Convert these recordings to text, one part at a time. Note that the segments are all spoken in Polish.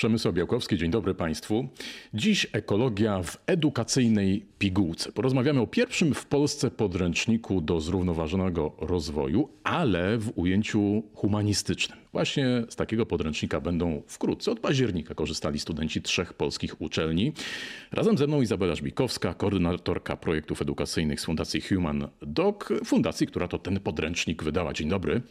Przemysł Białkowski, dzień dobry Państwu. Dziś ekologia w edukacyjnej pigułce. Porozmawiamy o pierwszym w Polsce podręczniku do zrównoważonego rozwoju, ale w ujęciu humanistycznym. Właśnie z takiego podręcznika będą wkrótce, od października, korzystali studenci trzech polskich uczelni. Razem ze mną Izabela Żbikowska, koordynatorka projektów edukacyjnych z Fundacji Human Doc, fundacji, która to ten podręcznik wydała. Dzień dobry.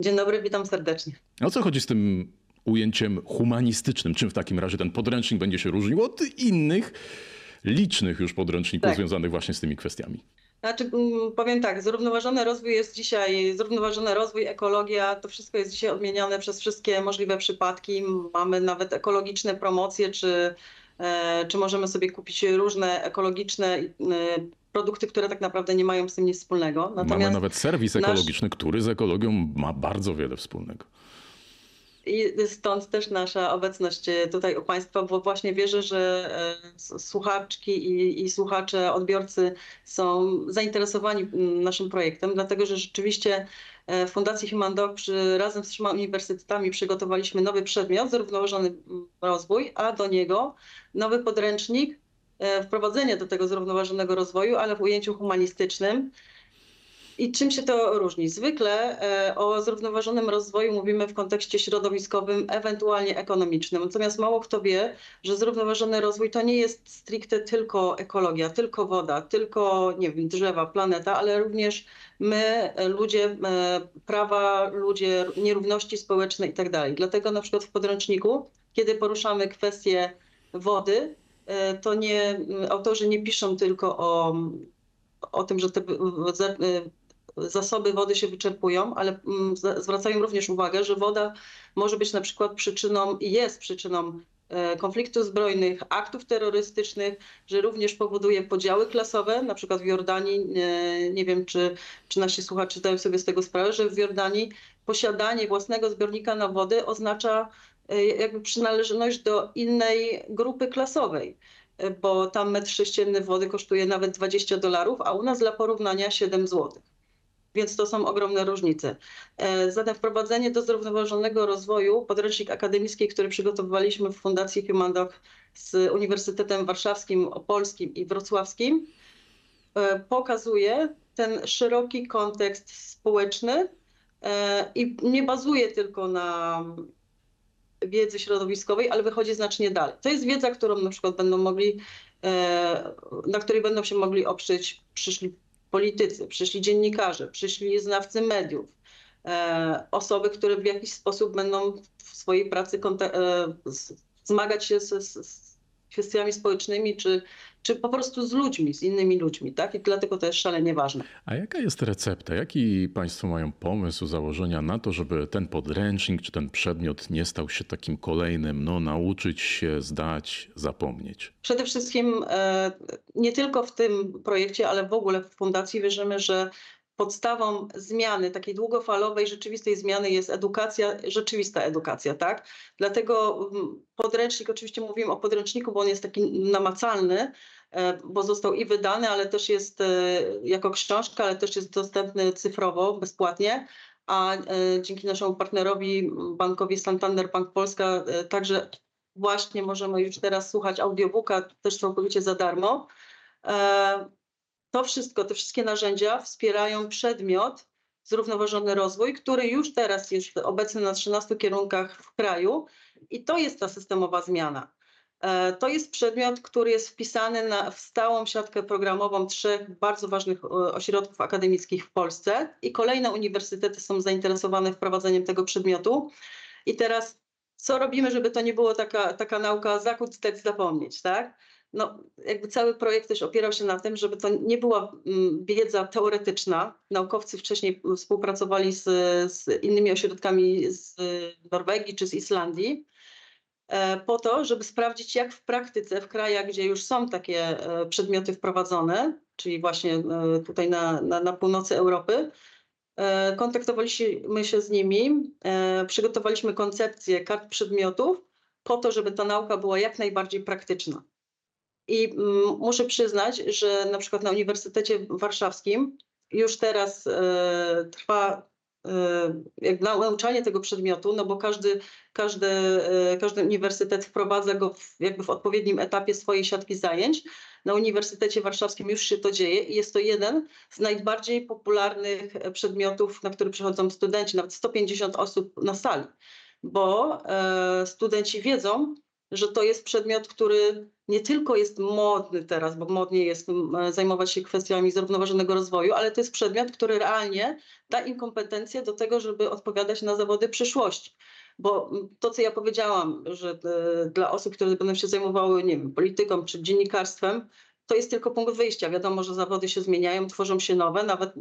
Dzień dobry, witam serdecznie. O co chodzi z tym ujęciem humanistycznym? Czym w takim razie ten podręcznik będzie się różnił od innych, licznych już podręczników tak. związanych właśnie z tymi kwestiami? Znaczy, mm, powiem tak, zrównoważony rozwój jest dzisiaj, zrównoważony rozwój, ekologia, to wszystko jest dzisiaj odmieniane przez wszystkie możliwe przypadki. Mamy nawet ekologiczne promocje, czy, e, czy możemy sobie kupić różne ekologiczne e, produkty, które tak naprawdę nie mają z tym nic wspólnego. Natomiast Mamy nawet serwis ekologiczny, nasz... który z ekologią ma bardzo wiele wspólnego. I stąd też nasza obecność e, tutaj u Państwa, bo właśnie wierzę, że e, słuchaczki i, i słuchacze, odbiorcy są zainteresowani naszym projektem, dlatego że rzeczywiście e, w Fundacji Human Dog przy, razem z trzema uniwersytetami przygotowaliśmy nowy przedmiot, zrównoważony rozwój, a do niego nowy podręcznik, wprowadzenie do tego zrównoważonego rozwoju, ale w ujęciu humanistycznym, i czym się to różni? Zwykle e, o zrównoważonym rozwoju mówimy w kontekście środowiskowym, ewentualnie ekonomicznym. Natomiast mało kto wie, że zrównoważony rozwój to nie jest stricte tylko ekologia, tylko woda, tylko nie wiem, drzewa, planeta, ale również my, ludzie, e, prawa, ludzie, nierówności społeczne i tak. Dlatego na przykład w podręczniku, kiedy poruszamy kwestię wody, e, to nie, autorzy nie piszą tylko o o tym, że te zasoby wody się wyczerpują, ale mm, zwracają również uwagę, że woda może być na przykład przyczyną i jest przyczyną e, konfliktów zbrojnych, aktów terrorystycznych, że również powoduje podziały klasowe, na przykład w Jordanii, nie, nie wiem czy, czy nasi słuchacze zdają sobie z tego sprawę, że w Jordanii posiadanie własnego zbiornika na wodę oznacza e, jakby przynależność do innej grupy klasowej e, bo tam metr sześcienny wody kosztuje nawet 20 dolarów, a u nas dla porównania 7 złotych więc to są ogromne różnice. E, zatem wprowadzenie do zrównoważonego rozwoju, podręcznik akademicki, który przygotowaliśmy w Fundacji Human Doc z Uniwersytetem Warszawskim, Opolskim i Wrocławskim, e, pokazuje ten szeroki kontekst społeczny e, i nie bazuje tylko na wiedzy środowiskowej, ale wychodzi znacznie dalej. To jest wiedza, którą na przykład będą mogli, na której będą się mogli oprzeć przyszli politycy, przyszli dziennikarze, przyszli znawcy mediów, e, osoby, które w jakiś sposób będą w swojej pracy e, zmagać się z, z kwestiami społecznymi, czy, czy po prostu z ludźmi, z innymi ludźmi, tak? I dlatego to jest szalenie ważne. A jaka jest recepta? Jaki Państwo mają pomysł, założenia na to, żeby ten podręcznik czy ten przedmiot nie stał się takim kolejnym, no nauczyć się, zdać, zapomnieć? Przede wszystkim e, nie tylko w tym projekcie, ale w ogóle w fundacji wierzymy, że podstawą zmiany, takiej długofalowej, rzeczywistej zmiany jest edukacja, rzeczywista edukacja, tak? Dlatego mm, podręcznik, oczywiście mówimy o podręczniku, bo on jest taki namacalny, e, bo został i wydany, ale też jest e, jako książka, ale też jest dostępny cyfrowo, bezpłatnie, a e, dzięki naszemu partnerowi, bankowi Santander Bank Polska, także właśnie możemy już teraz słuchać audiobooka też całkowicie za darmo. To wszystko, te wszystkie narzędzia wspierają przedmiot zrównoważony rozwój, który już teraz jest obecny na 13 kierunkach w kraju i to jest ta systemowa zmiana. E, to jest przedmiot, który jest wpisany na, w stałą siatkę programową trzech bardzo ważnych e, ośrodków akademickich w Polsce i kolejne uniwersytety są zainteresowane wprowadzeniem tego przedmiotu. I teraz co robimy, żeby to nie było taka, taka nauka zakuć, tekst, zapomnieć, tak? No, jakby cały projekt też opierał się na tym, żeby to nie była mm, wiedza teoretyczna. Naukowcy wcześniej współpracowali z, z innymi ośrodkami z Norwegii czy z Islandii e, po to, żeby sprawdzić, jak w praktyce w krajach, gdzie już są takie e, przedmioty wprowadzone, czyli właśnie e, tutaj na, na, na północy Europy, kontaktowaliśmy się z nimi, przygotowaliśmy koncepcję kart przedmiotów po to, żeby ta nauka była jak najbardziej praktyczna. I mm, muszę przyznać, że na przykład na Uniwersytecie Warszawskim już teraz e, trwa jak nauczanie tego przedmiotu, no bo każdy, każdy, każdy uniwersytet wprowadza go w, jakby w odpowiednim etapie swojej siatki zajęć. Na Uniwersytecie Warszawskim już się to dzieje i jest to jeden z najbardziej popularnych przedmiotów, na który przychodzą studenci, nawet 150 osób na sali, bo studenci wiedzą, że to jest przedmiot, który nie tylko jest modny teraz, bo modnie jest zajmować się kwestiami zrównoważonego rozwoju, ale to jest przedmiot, który realnie da im kompetencje do tego, żeby odpowiadać na zawody przyszłości. Bo to, co ja powiedziałam, że e, dla osób, które będą się zajmowały, nie wiem, polityką czy dziennikarstwem, to jest tylko punkt wyjścia. Wiadomo, że zawody się zmieniają, tworzą się nowe, nawet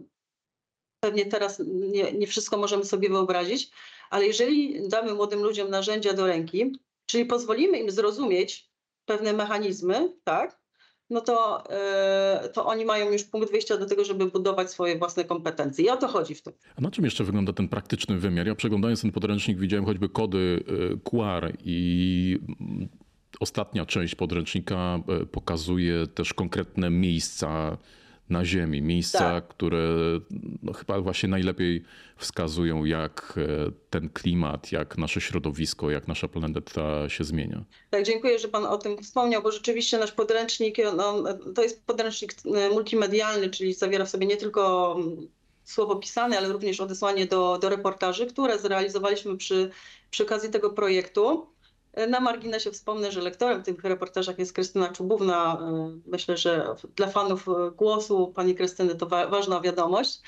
pewnie teraz nie, nie wszystko możemy sobie wyobrazić, ale jeżeli damy młodym ludziom narzędzia do ręki, czyli pozwolimy im zrozumieć pewne mechanizmy, tak, no to, yy, to oni mają już punkt wyjścia do tego, żeby budować swoje własne kompetencje. I o to chodzi w tym. A na czym jeszcze wygląda ten praktyczny wymiar? Ja przeglądając ten podręcznik widziałem choćby kody QR i mm, ostatnia część podręcznika e, pokazuje też konkretne miejsca na Ziemi. Miejsca, tak. które no, chyba właśnie najlepiej wskazują, jak e, ten klimat, jak nasze środowisko, jak nasza planeta się zmienia. Tak, dziękuję, że Pan o tym wspomniał, bo rzeczywiście nasz podręcznik no, to jest podręcznik e, multimedialny, czyli zawiera w sobie nie tylko mm, słowo pisane, ale również odesłanie do, do reportaży, które zrealizowaliśmy przy, przy okazji tego projektu. Na marginesie wspomnę, że lektorem w tych reportażach jest Krystyna Czubówna. E, myślę, że dla fanów głosu pani Krystyny to wa ważna wiadomość.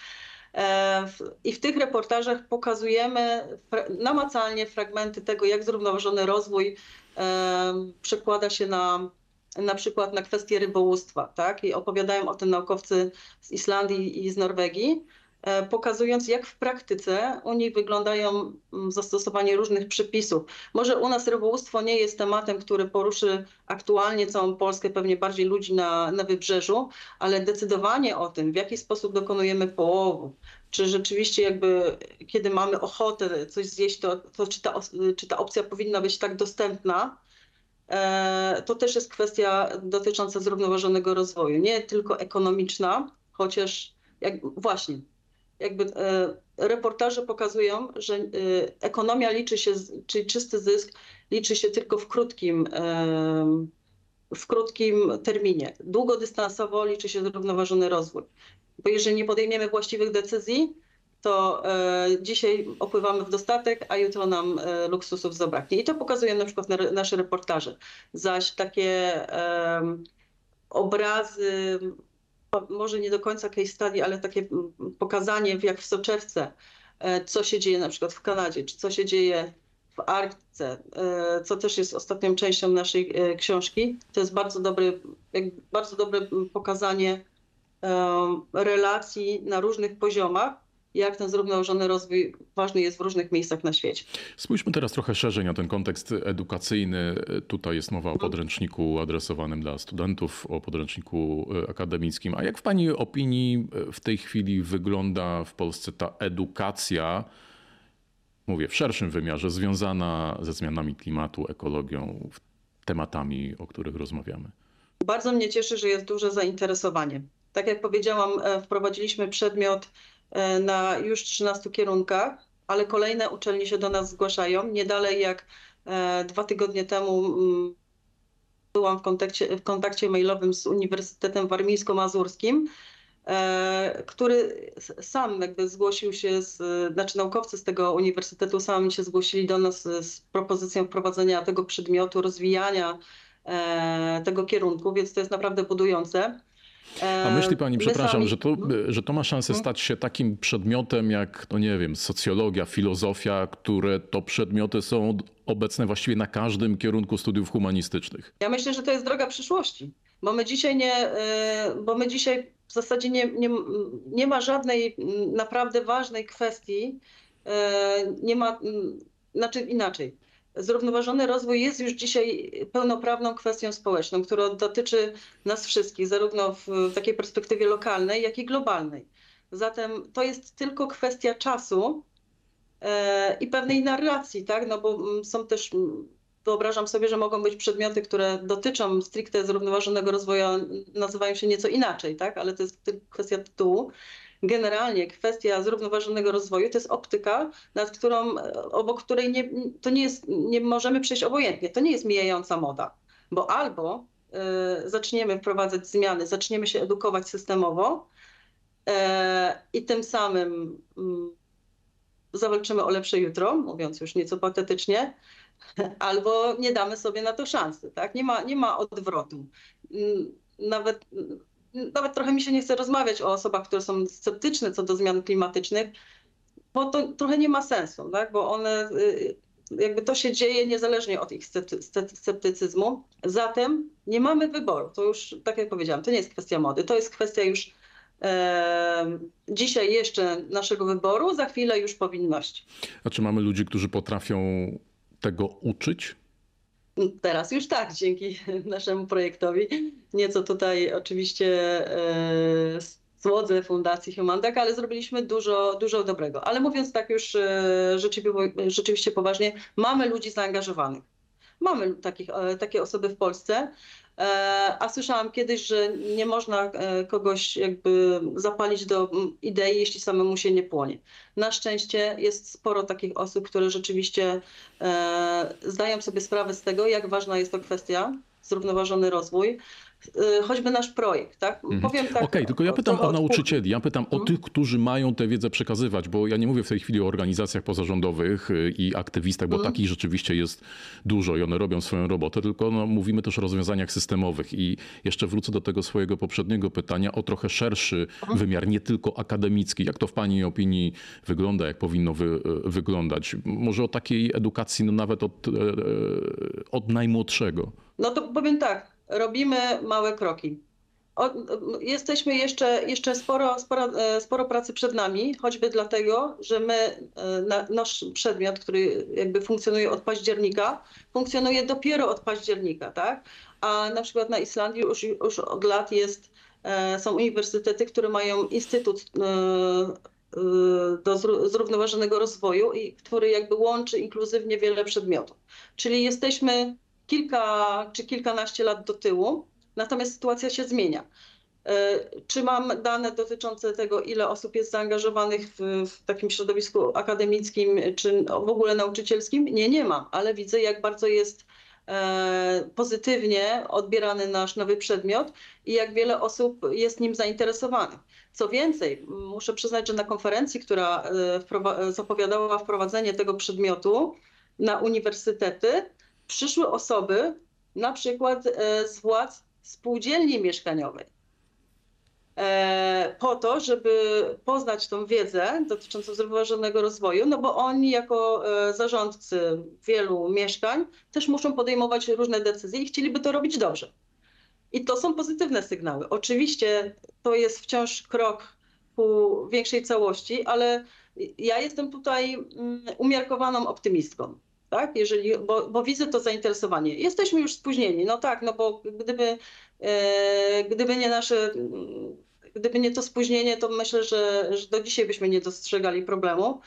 E, I w tych reportażach pokazujemy namacalnie fragmenty tego, jak zrównoważony rozwój e, przekłada się na na przykład na kwestie rybołówstwa, tak? I opowiadają o tym naukowcy z Islandii i z Norwegii. E, pokazując, jak w praktyce u nich wyglądają mm, zastosowanie różnych przepisów. Może u nas rybołówstwo nie jest tematem, który poruszy aktualnie całą Polskę, pewnie bardziej ludzi na, na wybrzeżu, ale decydowanie o tym, w jaki sposób dokonujemy połowu, czy rzeczywiście jakby, kiedy mamy ochotę coś zjeść, to, to czy, ta, czy ta opcja powinna być tak dostępna, e, to też jest kwestia dotycząca zrównoważonego rozwoju. Nie tylko ekonomiczna, chociaż jak, właśnie jakby e, reportaże pokazują, że e, ekonomia liczy się, czyli czysty zysk liczy się tylko w krótkim, e, w krótkim terminie. Długodystansowo liczy się zrównoważony rozwój. Bo jeżeli nie podejmiemy właściwych decyzji, to dzisiaj opływamy w dostatek, a jutro nam luksusów zabraknie. I to pokazują na przykład nasze reportaże. Zaś takie obrazy może nie do końca case study, ale takie mm, pokazanie jak w soczewce, e, co się dzieje na przykład w Kanadzie, czy co się dzieje w Arktyce, e, co też jest ostatnią częścią naszej e, książki. To jest bardzo, dobry, bardzo dobre pokazanie relacji na różnych poziomach jak ten zrównoważony rozwój ważny jest w różnych miejscach na świecie. Spójrzmy teraz trochę szerzej na ten kontekst edukacyjny. Tutaj jest mowa o podręczniku adresowanym dla studentów, o podręczniku e, akademickim. A jak w Pani opinii e, w tej chwili wygląda w Polsce ta edukacja? Mówię w szerszym wymiarze, związana ze zmianami klimatu, ekologią, tematami, o których rozmawiamy. Bardzo mnie cieszy, że jest duże zainteresowanie. Tak jak powiedziałam, e, wprowadziliśmy przedmiot na już 13 kierunkach, ale kolejne uczelnie się do nas zgłaszają. Nie dalej jak e, dwa tygodnie temu byłam w kontakcie, w kontakcie mailowym z Uniwersytetem Warmińsko-Mazurskim, e, który sam jakby zgłosił się, z, znaczy naukowcy z tego uniwersytetu sami się zgłosili do nas z propozycją wprowadzenia tego przedmiotu, rozwijania tego kierunku, więc to jest naprawdę budujące. A myśli pani, przepraszam, sami... że, to, że to ma szansę stać się takim przedmiotem jak, no nie wiem, socjologia, filozofia, które to przedmioty są obecne właściwie na każdym kierunku studiów humanistycznych? Ja myślę, że to jest droga przyszłości, bo my dzisiaj nie, e, bo my dzisiaj w zasadzie nie, nie, nie ma żadnej naprawdę ważnej kwestii, e, nie ma, znaczy inaczej Zrównoważony rozwój jest już dzisiaj pełnoprawną kwestią społeczną, która dotyczy nas wszystkich, zarówno w takiej perspektywie lokalnej, jak i globalnej. Zatem to jest tylko kwestia czasu e, i pewnej narracji, tak? No bo mm, są też, mm, wyobrażam sobie, że mogą być przedmioty, które dotyczą stricte zrównoważonego rozwoju, nazywają się nieco inaczej, tak? Ale to jest kwestia tytułu. Generalnie kwestia zrównoważonego rozwoju to jest optyka, nad którą, obok której nie, to nie, jest, nie możemy przejść obojętnie. To nie jest mijająca moda, bo albo y, zaczniemy wprowadzać zmiany, zaczniemy się edukować systemowo y, i tym samym y, zawalczymy o lepsze jutro, mówiąc już nieco patetycznie, albo nie damy sobie na to szansy. Tak? Nie, ma, nie ma odwrotu. Nawet nawet trochę mi się nie chce rozmawiać o osobach, które są sceptyczne co do zmian klimatycznych, bo to trochę nie ma sensu, tak? bo one, y, jakby to się dzieje niezależnie od ich sceptycyzmu. Zatem nie mamy wyboru. To już, tak jak powiedziałam, to nie jest kwestia mody, to jest kwestia już e, dzisiaj jeszcze naszego wyboru, za chwilę już powinności. A czy mamy ludzi, którzy potrafią tego uczyć? Teraz już tak, dzięki naszemu projektowi. Nieco tutaj oczywiście e, słodze Fundacji Humandak, ale zrobiliśmy dużo, dużo dobrego. Ale mówiąc tak już e, rzeczywiście poważnie, mamy ludzi zaangażowanych. Mamy takich, e, takie osoby w Polsce, a słyszałam kiedyś, że nie można e, kogoś jakby zapalić do idei, jeśli samemu się nie płonie. Na szczęście jest sporo takich osób, które rzeczywiście zdają sobie sprawę z tego, jak ważna jest to kwestia, zrównoważony rozwój, choćby nasz projekt, tak? Mhm. Powiem tak. Okej, okay, tylko ja pytam o nauczycieli, ja pytam o mhm. tych, którzy mają tę wiedzę przekazywać, bo ja nie mówię w tej chwili o organizacjach pozarządowych y, i aktywistach, bo mhm. takich rzeczywiście jest dużo i one robią swoją robotę, tylko no, mówimy też o rozwiązaniach systemowych i jeszcze wrócę do tego swojego poprzedniego pytania o trochę szerszy wymiar, nie tylko akademicki. Jak to w Pani opinii wygląda, jak powinno wy, y, wyglądać? Może o takiej edukacji no, nawet od, od najmłodszego. No to powiem tak, robimy małe kroki. O, jesteśmy jeszcze, jeszcze sporo, sporo, e, sporo pracy przed nami, choćby dlatego, że my, e, na, nasz przedmiot, który jakby funkcjonuje od października, funkcjonuje dopiero od października, tak? A na przykład na Islandii już, już od lat jest, e, są uniwersytety, które mają instytut do zrównoważonego rozwoju, i który jakby łączy inkluzywnie wiele przedmiotów. Czyli jesteśmy kilka czy kilkanaście lat do tyłu, natomiast sytuacja się zmienia. E, czy mam dane dotyczące tego, ile osób jest zaangażowanych w, w, takim środowisku akademickim, czy w ogóle nauczycielskim? Nie, nie mam, ale widzę, jak bardzo jest e, pozytywnie odbierany nasz nowy przedmiot i jak wiele osób jest nim zainteresowanych. Co więcej, muszę przyznać, że na konferencji, która e, zapowiadała wprowadzenie tego przedmiotu na uniwersytety, przyszły osoby, na przykład e, z władz spółdzielni mieszkaniowej, e, po to, żeby poznać tą wiedzę dotyczącą zrównoważonego rozwoju, no bo oni jako e, zarządcy wielu mieszkań też muszą podejmować różne decyzje i chcieliby to robić dobrze. I to są pozytywne sygnały. Oczywiście to jest wciąż krok ku większej całości, ale ja jestem tutaj mm, umiarkowaną optymistką tak? Jeżeli, bo, bo widzę to zainteresowanie. Jesteśmy już spóźnieni, no tak, no bo gdyby, e, gdyby nie nasze, gdyby nie to spóźnienie, to myślę, że, że do dzisiaj byśmy nie dostrzegali problemu.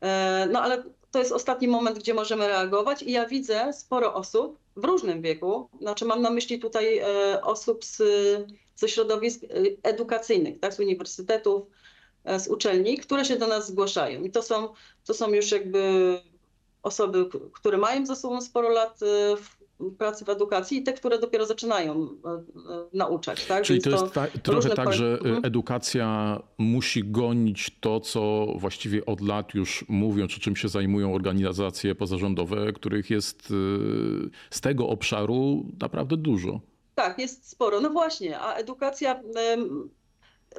E, no ale to jest ostatni moment, gdzie możemy reagować i ja widzę sporo osób w różnym wieku, znaczy mam na myśli tutaj e, osób z, ze środowisk edukacyjnych, tak, z uniwersytetów, z uczelni, które się do nas zgłaszają. I to są, to są już jakby osoby, które mają za sobą sporo lat y, pracy w edukacji i te, które dopiero zaczynają y, y, nauczać. Tak? Czyli Więc to jest ta, trochę tak, że mhm. edukacja musi gonić to, co właściwie od lat już mówią, czy czym się zajmują organizacje pozarządowe, których jest z tego obszaru naprawdę dużo. Tak, jest sporo. No właśnie, a edukacja,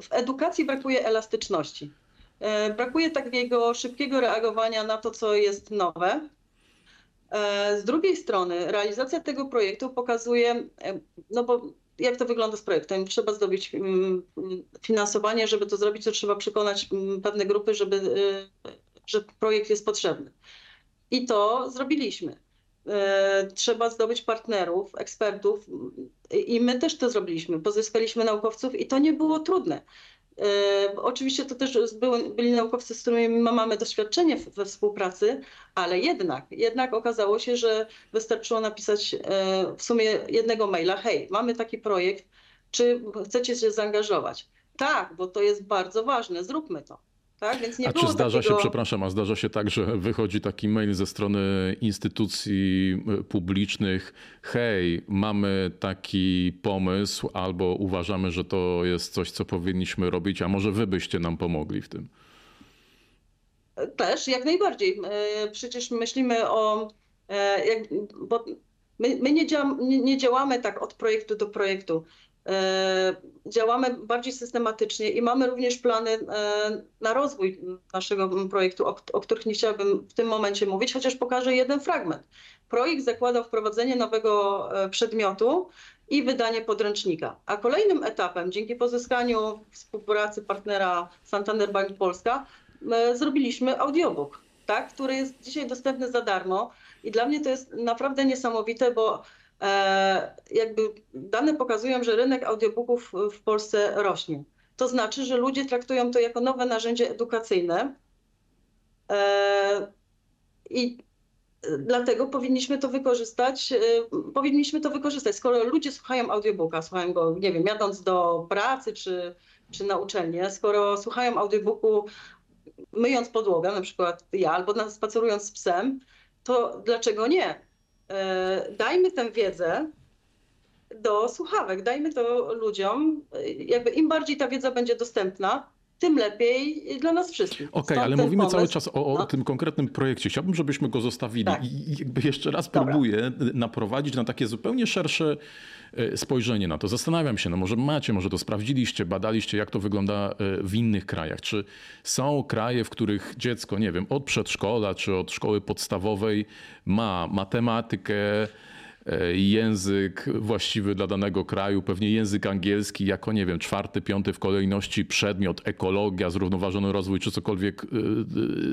w edukacji brakuje elastyczności. E, brakuje takiego szybkiego reagowania na to, co jest nowe. E, z drugiej strony realizacja tego projektu pokazuje, e, no bo jak to wygląda z projektem? Trzeba zdobyć mm, finansowanie, żeby to zrobić, to trzeba przekonać mm, pewne grupy, żeby, że projekt jest potrzebny. I to zrobiliśmy. Trzeba zdobyć partnerów, ekspertów i my też to zrobiliśmy. Pozyskaliśmy naukowców i to nie było trudne. E, oczywiście to też były, byli naukowcy, z którymi mamy doświadczenie we współpracy, ale jednak, jednak okazało się, że wystarczyło napisać e, w sumie jednego maila, hej, mamy taki projekt, czy chcecie się zaangażować? Tak, bo to jest bardzo ważne, zróbmy to. Tak? Więc nie a było czy zdarza takiego... się, przepraszam, a zdarza się tak, że wychodzi taki mail ze strony instytucji e, publicznych, hej, mamy taki pomysł, albo uważamy, że to jest coś, co powinniśmy robić, a może wy byście nam pomogli w tym? Też, jak najbardziej. E, przecież myślimy o, e, bo my, my nie, działamy, nie, nie działamy tak od projektu do projektu. E, działamy bardziej systematycznie i mamy również plany e, na rozwój naszego projektu, o, których nie chciałabym w tym momencie mówić, chociaż pokażę jeden fragment. Projekt zakładał wprowadzenie nowego e, przedmiotu i wydanie podręcznika. A kolejnym etapem, dzięki pozyskaniu współpracy partnera Santander Bank Polska, zrobiliśmy audiobook, tak, który jest dzisiaj dostępny za darmo. I dla mnie to jest naprawdę niesamowite, bo E, jakby dane pokazują, że rynek audiobooków w Polsce rośnie. To znaczy, że ludzie traktują to jako nowe narzędzie edukacyjne e, i dlatego powinniśmy to wykorzystać, e, powinniśmy to wykorzystać. Skoro ludzie słuchają audiobooka, słuchają go, nie wiem, jadąc do pracy czy, czy na uczelnię, skoro słuchają audiobooku myjąc podłogę, na przykład ja, albo spacerując z psem, to dlaczego nie? E, dajmy tę wiedzę do słuchawek, dajmy to ludziom. Jakby im bardziej ta wiedza będzie dostępna, tym lepiej dla nas wszystkich. Okej, okay, ale mówimy pomysł. cały czas o, no. tym konkretnym projekcie. Chciałbym, żebyśmy go zostawili tak. i jakby jeszcze raz Dobra. próbuję naprowadzić na takie zupełnie szersze e, spojrzenie na to. Zastanawiam się, no może macie, może to sprawdziliście, badaliście, jak to wygląda e, w innych krajach. Czy są kraje, w których dziecko, nie wiem, od przedszkola czy od szkoły podstawowej ma matematykę, język właściwy dla danego kraju, pewnie język angielski jako, nie wiem, czwarty, piąty w kolejności przedmiot, ekologia, zrównoważony rozwój czy cokolwiek e,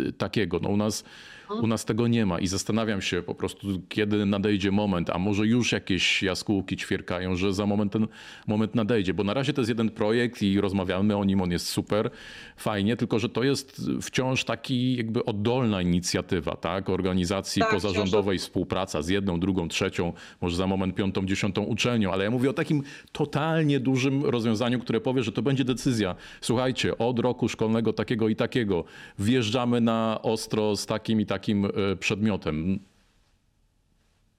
e, takiego. No u nas u nas tego nie ma i zastanawiam się po prostu, kiedy nadejdzie moment, a może już jakieś jaskółki ćwierkają, że za moment ten moment nadejdzie, bo na razie to jest jeden projekt i rozmawiamy o nim, on jest super, fajnie, tylko że to jest wciąż taki jakby oddolna inicjatywa, tak? Organizacji tak, pozarządowej, współpraca z jedną, drugą, trzecią, może za moment piątą, dziesiątą uczelnią, ale ja mówię o takim totalnie dużym rozwiązaniu, które powie, że to będzie decyzja. Słuchajcie, od roku szkolnego takiego i takiego wjeżdżamy na ostro z takim i takim takim e, przedmiotem.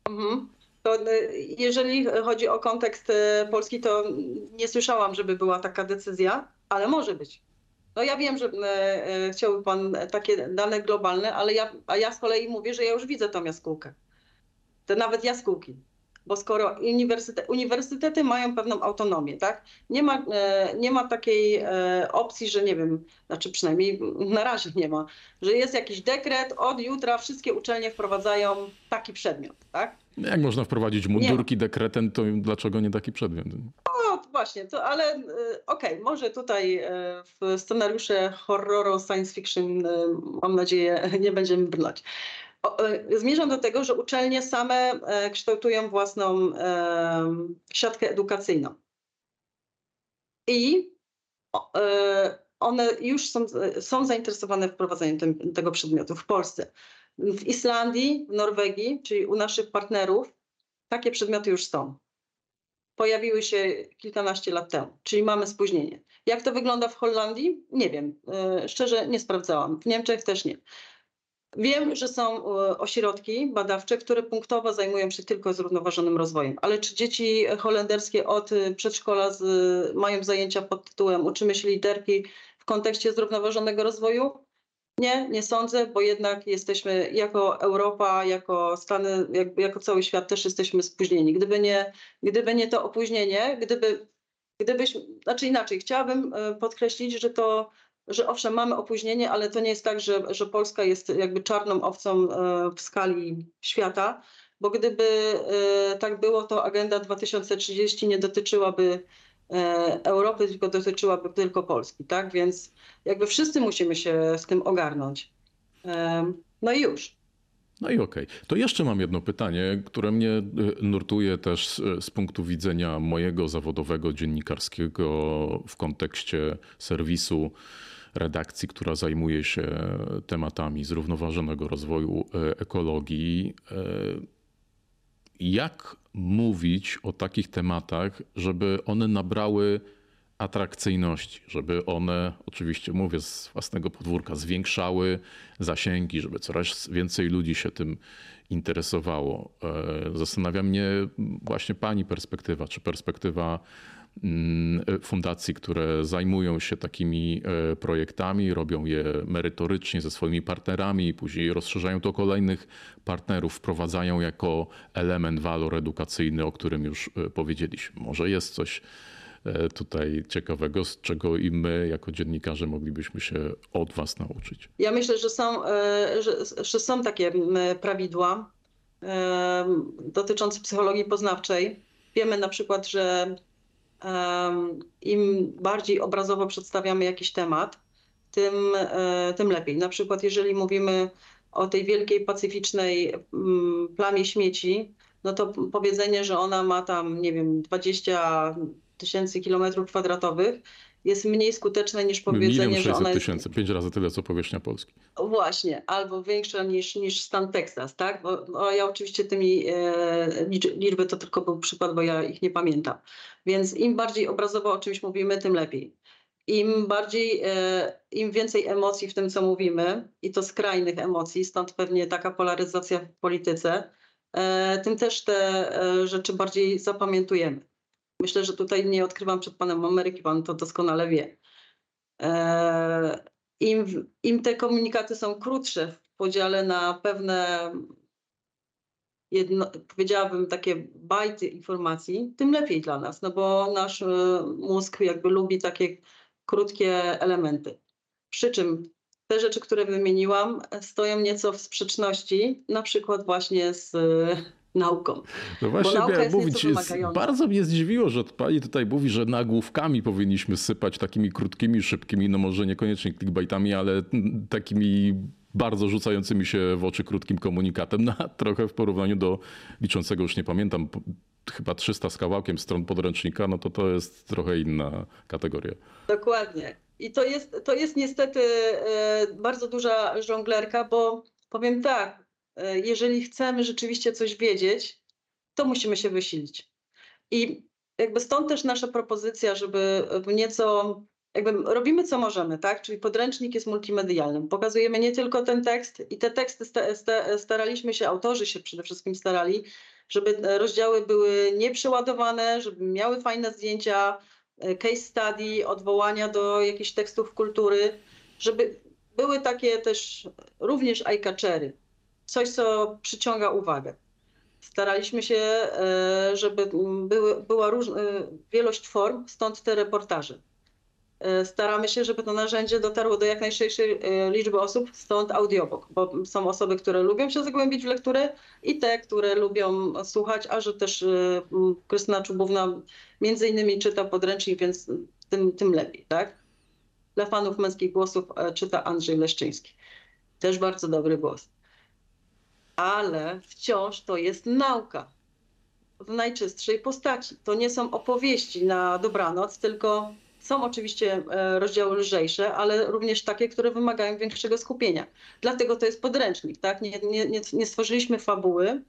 Mhm. To e, jeżeli chodzi o kontekst e, Polski, to nie słyszałam, żeby była taka decyzja, ale może być. No ja wiem, że chciałby pan takie dane globalne, ale ja, a ja z kolei mówię, że ja już widzę tą jaskółkę. Te nawet jaskółki bo skoro uniwersytety, uniwersytety mają pewną autonomię, tak? Nie ma, e, nie ma takiej e, opcji, że nie wiem, znaczy przynajmniej na razie nie ma, że jest jakiś dekret, od jutra wszystkie uczelnie wprowadzają taki przedmiot, tak? Jak można wprowadzić mundurki dekretem, to dlaczego nie taki przedmiot? No właśnie, to ale e, okej, okay, może tutaj w scenariusze horroru, science fiction, mam nadzieję, nie będziemy brnąć. E, zmierzam do tego, że uczelnie same e, kształtują własną e, siatkę edukacyjną. I one już są, są zainteresowane wprowadzeniem tym, tego przedmiotu w Polsce. W Islandii, w Norwegii, czyli u naszych partnerów, takie przedmioty już są. Pojawiły się kilkanaście lat temu, czyli mamy spóźnienie. Jak to wygląda w Holandii? Nie wiem. Szczerze nie sprawdzałam. W Niemczech też nie. Wiem, że są e, ośrodki badawcze, które punktowo zajmują się tylko zrównoważonym rozwojem, ale czy dzieci holenderskie od e, przedszkola z, mają zajęcia pod tytułem Uczymy się literki w kontekście zrównoważonego rozwoju? Nie, nie sądzę, bo jednak jesteśmy jako Europa, jako Stany, jak, jako cały świat też jesteśmy spóźnieni. Gdyby nie, gdyby nie to opóźnienie, gdyby, gdybyś, znaczy inaczej, chciałabym e, podkreślić, że to że owszem, mamy opóźnienie, ale to nie jest tak, że, że Polska jest jakby czarną owcą e, w skali świata, bo gdyby e, tak było, to agenda 2030 nie dotyczyłaby e, Europy, tylko dotyczyłaby tylko Polski, tak? Więc jakby wszyscy musimy się z tym ogarnąć. No i już. No i okej. Okay. To jeszcze mam jedno pytanie, które mnie nurtuje też z, z, punktu widzenia mojego zawodowego dziennikarskiego w kontekście serwisu redakcji, która zajmuje się tematami zrównoważonego rozwoju e, ekologii. E, jak mówić o takich tematach, żeby one nabrały atrakcyjności, żeby one, oczywiście mówię z własnego podwórka, zwiększały zasięgi, żeby coraz więcej ludzi się tym interesowało. E, zastanawia mnie właśnie Pani perspektywa, czy perspektywa fundacji, które zajmują się takimi e, projektami, robią je merytorycznie ze swoimi partnerami, później rozszerzają to kolejnych partnerów, wprowadzają jako element walor edukacyjny, o którym już e, powiedzieliśmy. Może jest coś tutaj ciekawego, z czego i my jako dziennikarze moglibyśmy się od Was nauczyć? Ja myślę, że są, że, że są takie prawidła dotyczące psychologii poznawczej. Wiemy na przykład, że im bardziej obrazowo przedstawiamy jakiś temat, tym, e, tym lepiej. Na przykład, jeżeli mówimy o tej wielkiej pacyficznej plamie śmieci, no to powiedzenie, że ona ma tam, nie wiem, 20 tysięcy kilometrów kwadratowych, jest mniej skuteczne niż powiedzenie, że ona jest... tysięcy, pięć razy tyle, co powierzchnia Polski. Właśnie, albo większa niż, niż stan Teksas, tak? Bo, bo ja oczywiście tymi e, liczby to tylko był przykład, bo ja ich nie pamiętam. Więc im bardziej obrazowo o czymś mówimy, tym lepiej. Im bardziej, e, im więcej emocji w tym, co mówimy, i to skrajnych emocji, stąd pewnie taka polaryzacja w polityce, e, tym też te e, rzeczy bardziej zapamiętujemy. Myślę, że tutaj nie odkrywam przed panem Ameryki, pan to doskonale wie. E, Im, Im te komunikaty są krótsze w podziale na pewne, jedno, powiedziałabym, takie bajty informacji, tym lepiej dla nas, no bo nasz e, mózg jakby lubi takie krótkie elementy. Przy czym te rzeczy, które wymieniłam, stoją nieco w sprzeczności, na przykład właśnie z nauką. No właśnie miałem mówić, jest, bardzo mnie zdziwiło, że pani tutaj mówi, że nagłówkami powinniśmy sypać takimi krótkimi, szybkimi, no może niekoniecznie clickbaitami, ale takimi bardzo rzucającymi się w oczy krótkim komunikatem, no, trochę w porównaniu do liczącego, już nie pamiętam, chyba 300 z kawałkiem stron podręcznika, no to to jest trochę inna kategoria. Dokładnie. I to jest, to jest niestety e, bardzo duża żonglerka, bo powiem tak, jeżeli chcemy rzeczywiście coś wiedzieć, to musimy się wysilić. I jakby stąd też nasza propozycja, żeby nieco, jakby robimy co możemy, tak? Czyli podręcznik jest multimedialnym. Pokazujemy nie tylko ten tekst i te teksty staraliśmy się, autorzy się przede wszystkim starali, żeby rozdziały były nieprzeładowane, żeby miały fajne zdjęcia, e, case study, odwołania do jakichś tekstów kultury, żeby były takie też również eye-catchery coś, co przyciąga uwagę. Staraliśmy się, e, żeby były, była róż, e, wielość form, stąd te reportaże. E, staramy się, żeby to narzędzie dotarło do jak najszerszej liczby osób, stąd audiobook, bo są osoby, które lubią się zagłębić w lekturę i te, które lubią słuchać, a że też Krystyna Czubówna między innymi czyta podręcznik, więc tym, tym lepiej, tak? Dla fanów męskich głosów czyta Andrzej Leszczyński. Też bardzo dobry głos ale wciąż to jest nauka w najczystszej postaci. To nie są opowieści na dobranoc, tylko są oczywiście e, rozdziały lżejsze, ale również takie, które wymagają większego skupienia. Dlatego to jest podręcznik, tak? Nie, nie, nie, stworzyliśmy fabuły.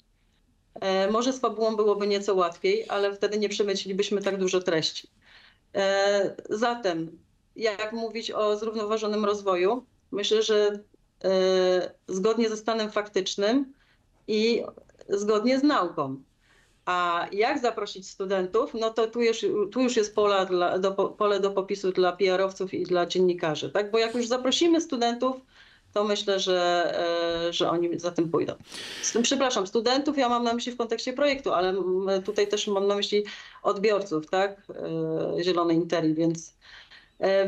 E, może z fabułą byłoby nieco łatwiej, ale wtedy nie przemycilibyśmy tak dużo treści. E, zatem, jak mówić o zrównoważonym rozwoju? Myślę, że zgodnie ze stanem faktycznym i zgodnie z nauką. A jak zaprosić studentów? No to tu już, tu już jest pole, dla, do, pole do popisu dla PR-owców i dla dziennikarzy, tak? Bo jak już zaprosimy studentów, to myślę, że, e, że oni za tym pójdą. Przepraszam, studentów ja mam na myśli w kontekście projektu, ale tutaj też mam na myśli odbiorców, tak? E, Zielonej Interi, więc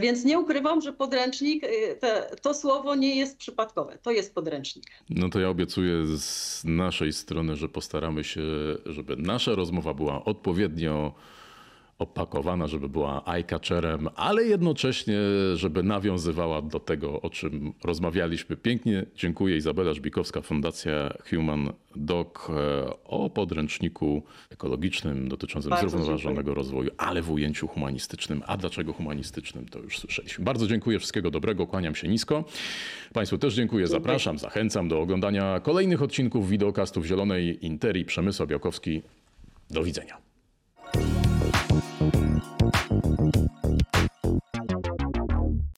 więc nie ukrywam, że podręcznik, e, te, to słowo nie jest przypadkowe. To jest podręcznik. No to ja obiecuję z naszej strony, że postaramy się, żeby nasza rozmowa była odpowiednio opakowana, żeby była eye-catcherem, ale jednocześnie, żeby nawiązywała do tego, o czym rozmawialiśmy. Pięknie dziękuję Izabela Żbikowska, Fundacja Human Doc e, o podręczniku ekologicznym dotyczącym Bardzo zrównoważonego dziękuję. rozwoju, ale w ujęciu humanistycznym. A dlaczego humanistycznym, to już słyszeliśmy. Bardzo dziękuję, wszystkiego dobrego, kłaniam się nisko. Państwu też dziękuję, dziękuję. zapraszam, zachęcam do oglądania kolejnych odcinków wideokastów Zielonej Interi. Przemysł Białkowski. Do widzenia.